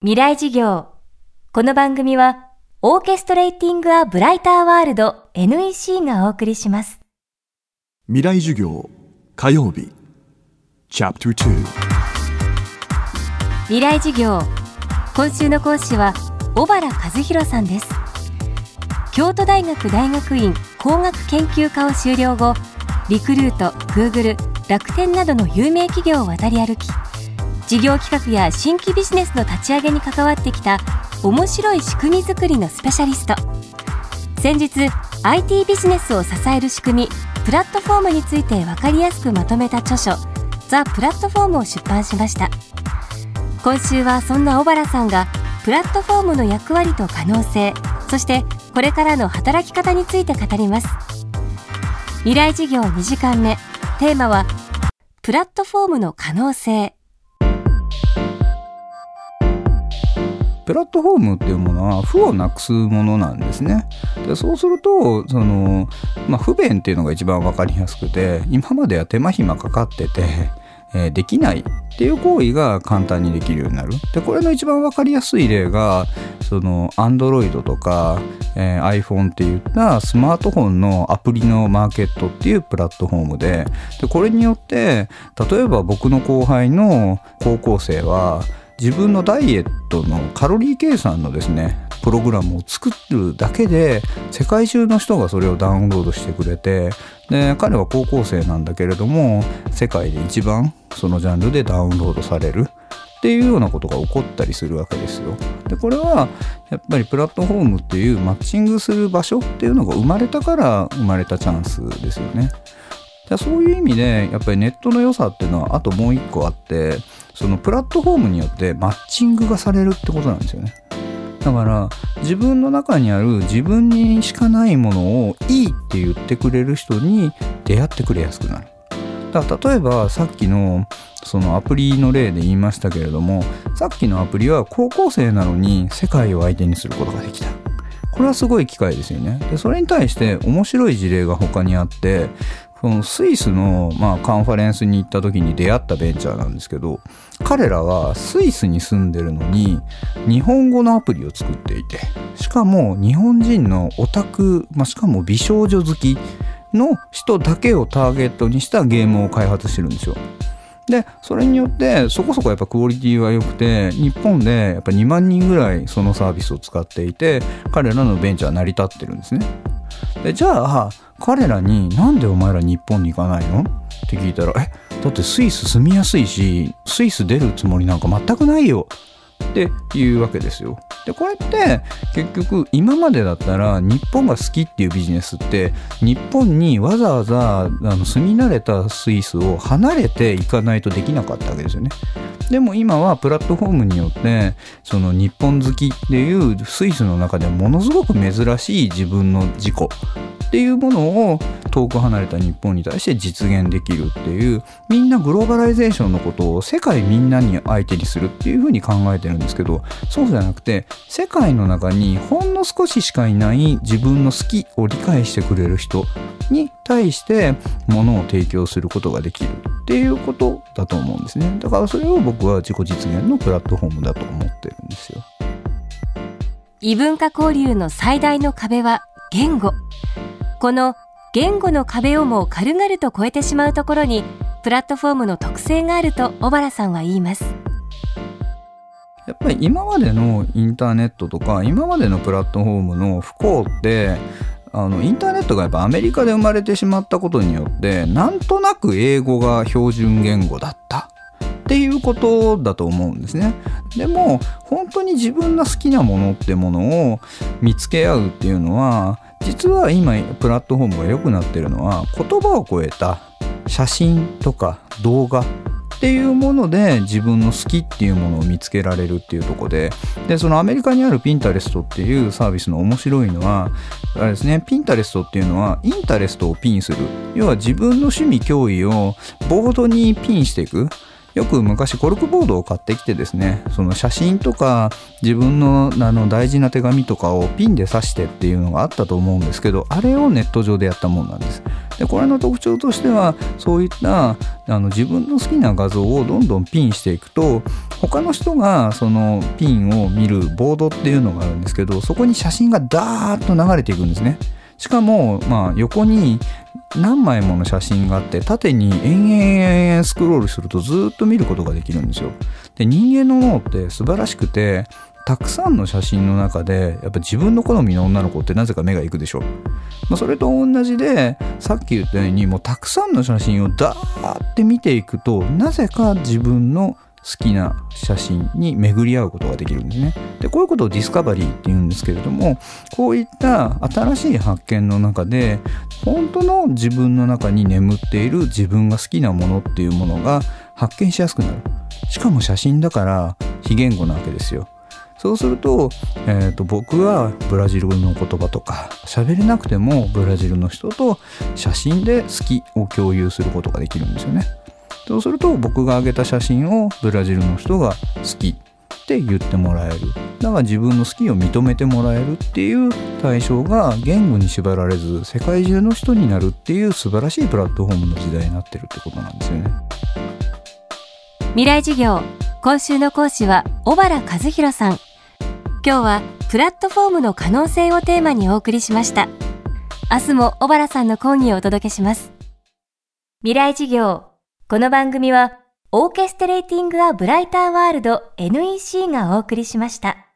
未来事業。この番組は、オーケストレーティング・ア・ブライター・ワールド NEC がお送りします。未来授業火曜日チャプター未来事業。今週の講師は、小原和弘さんです。京都大学大学院工学研究科を修了後、リクルート、グーグル、楽天などの有名企業を渡り歩き、事業企画や新規ビジネスの立ち上げに関わってきた面白い仕組み作りのスペシャリスト。先日 IT ビジネスを支える仕組みプラットフォームについて分かりやすくまとめた著書「ザ・プラットフォーム」を出版しました。今週はそんな小原さんがプラットフォームの役割と可能性そしてこれからの働き方について語ります。未来事業2時間目。テーマはプラットフォームの可能性。プラットフォームっていうものは負をなくすものなんですね。でそうするとその、まあ、不便っていうのが一番分かりやすくて今までは手間暇かかってて、えー、できないっていう行為が簡単にできるようになる。でこれの一番分かりやすい例がその Android とか、えー、iPhone っていったスマートフォンのアプリのマーケットっていうプラットフォームででこれによって例えば僕の後輩の高校生は自分のダイエットのカロリー計算のですねプログラムを作るだけで世界中の人がそれをダウンロードしてくれてで彼は高校生なんだけれども世界で一番そのジャンルでダウンロードされるっていうようなことが起こったりするわけですよ。でこれはやっぱりプラットフォームっていうマッチングする場所っていうのが生まれたから生まれたチャンスですよね。そういう意味でやっぱりネットの良さっていうのはあともう一個あってそのプラットフォームによってマッチングがされるってことなんですよね。だから自分の中にある自分にしかないものをいいって言ってくれる人に出会ってくれやすくなる。だから例えばさっきのそのアプリの例で言いましたけれどもさっきのアプリは高校生なのに世界を相手にすることができた。これはすごい機会ですよね。でそれに対して面白い事例が他にあってそのスイスの、まあ、カンファレンスに行った時に出会ったベンチャーなんですけど彼らはスイスに住んでるのに日本語のアプリを作っていてしかも日本人のオタク、まあ、しかも美少女好きの人だけをターゲットにしたゲームを開発してるんですよ。でそれによってそこそこやっぱクオリティは良くて日本でやっぱ2万人ぐらいそのサービスを使っていて彼らのベンチャーは成り立ってるんですね。でじゃあ彼らに何でお前ら日本に行かないの？って聞いたらえだってスイス住みやすいしスイス出るつもりなんか全くないよ。っていうわけですよ。でこれって結局今までだったら日本が好きっていうビジネスって日本にわざわざあの住み慣れたスイスを離れていかないとできなかったわけですよね。でも今はプラットフォームによってその日本好きっていうスイスの中でものすごく珍しい自分の自己っていうものを遠く離れた日本に対して実現できるっていうみんなグローバライゼーションのことを世界みんなに相手にするっていうふうに考えてるんですけどそうじゃなくて世界の中にほんの少ししかいない自分の好きを理解してくれる人に対してものを提供することができる。っていうことだと思うんですね。だからそれを僕は自己実現のプラットフォームだと思ってるんですよ。異文化交流の最大の壁は言語。この言語の壁をも軽々と超えてしまうところにプラットフォームの特性があると小原さんは言います。やっぱり今までのインターネットとか今までのプラットフォームの不幸ってあのインターネットがやっぱアメリカで生まれてしまったことによってなんとなく英語が標準言語だったっていうことだと思うんですね。でも本当に自分が好きなものってものを見つけ合うっていうのは実は今プラットフォームが良くなってるのは言葉を超えた写真とか動画っていうもので自分の好きっていうものを見つけられるっていうとこで。でそのアメリカにあるピンタレストっていうサービスの面白いのはあれですねピンタレストっていうのはインタレストをピンする。要は自分の趣味脅威をボードにピンしていく。よく昔コルクボードを買ってきてですねその写真とか自分のあの大事な手紙とかをピンで刺してっていうのがあったと思うんですけどあれをネット上でやったもんなんです。でこれの特徴としてはそういったあの自分の好きな画像をどんどんピンしていくと他の人がそのピンを見るボードっていうのがあるんですけどそこに写真がダーッと流れていくんですねしかも、まあ、横に何枚もの写真があって縦に延々スクロールするとずっと見ることができるんですよ。で人間の脳って素晴らしくてたくさんの写真の中でやっぱ自分の好みの女の子ってなぜか目がいくでしょ。まあ、それと同じでさっき言ったようにもうたくさんの写真をダーって見ていくとなぜか自分の好きな写真に巡り合うことができるんですね。でこういうことをディスカバリーって言うんですけれどもこういった新しい発見の中で本当の自分の中に眠っている自分が好きなものっていうものが発見しやすくなる。しかも写真だから非言語なわけですよ。そうすると,、えーと、僕はブラジルの言葉とか喋れなくてもブラジルの人と写真で好きを共有することができるんですよね。そうすると僕が上げた写真をブラジルの人が好きって言ってもらえる。だから自分の好きを認めてもらえるっていう対象が言語に縛られず世界中の人になるっていう素晴らしいプラットフォームの時代になってるってことなんですよね。未来授業今週の講師は小原和弘さん。今日はプラットフォームの可能性をテーマにお送りしました明日も小原さんの講義をお届けします未来事業この番組は、オーケストレーティング・ア・ブライター・ワールド NEC がお送りしました。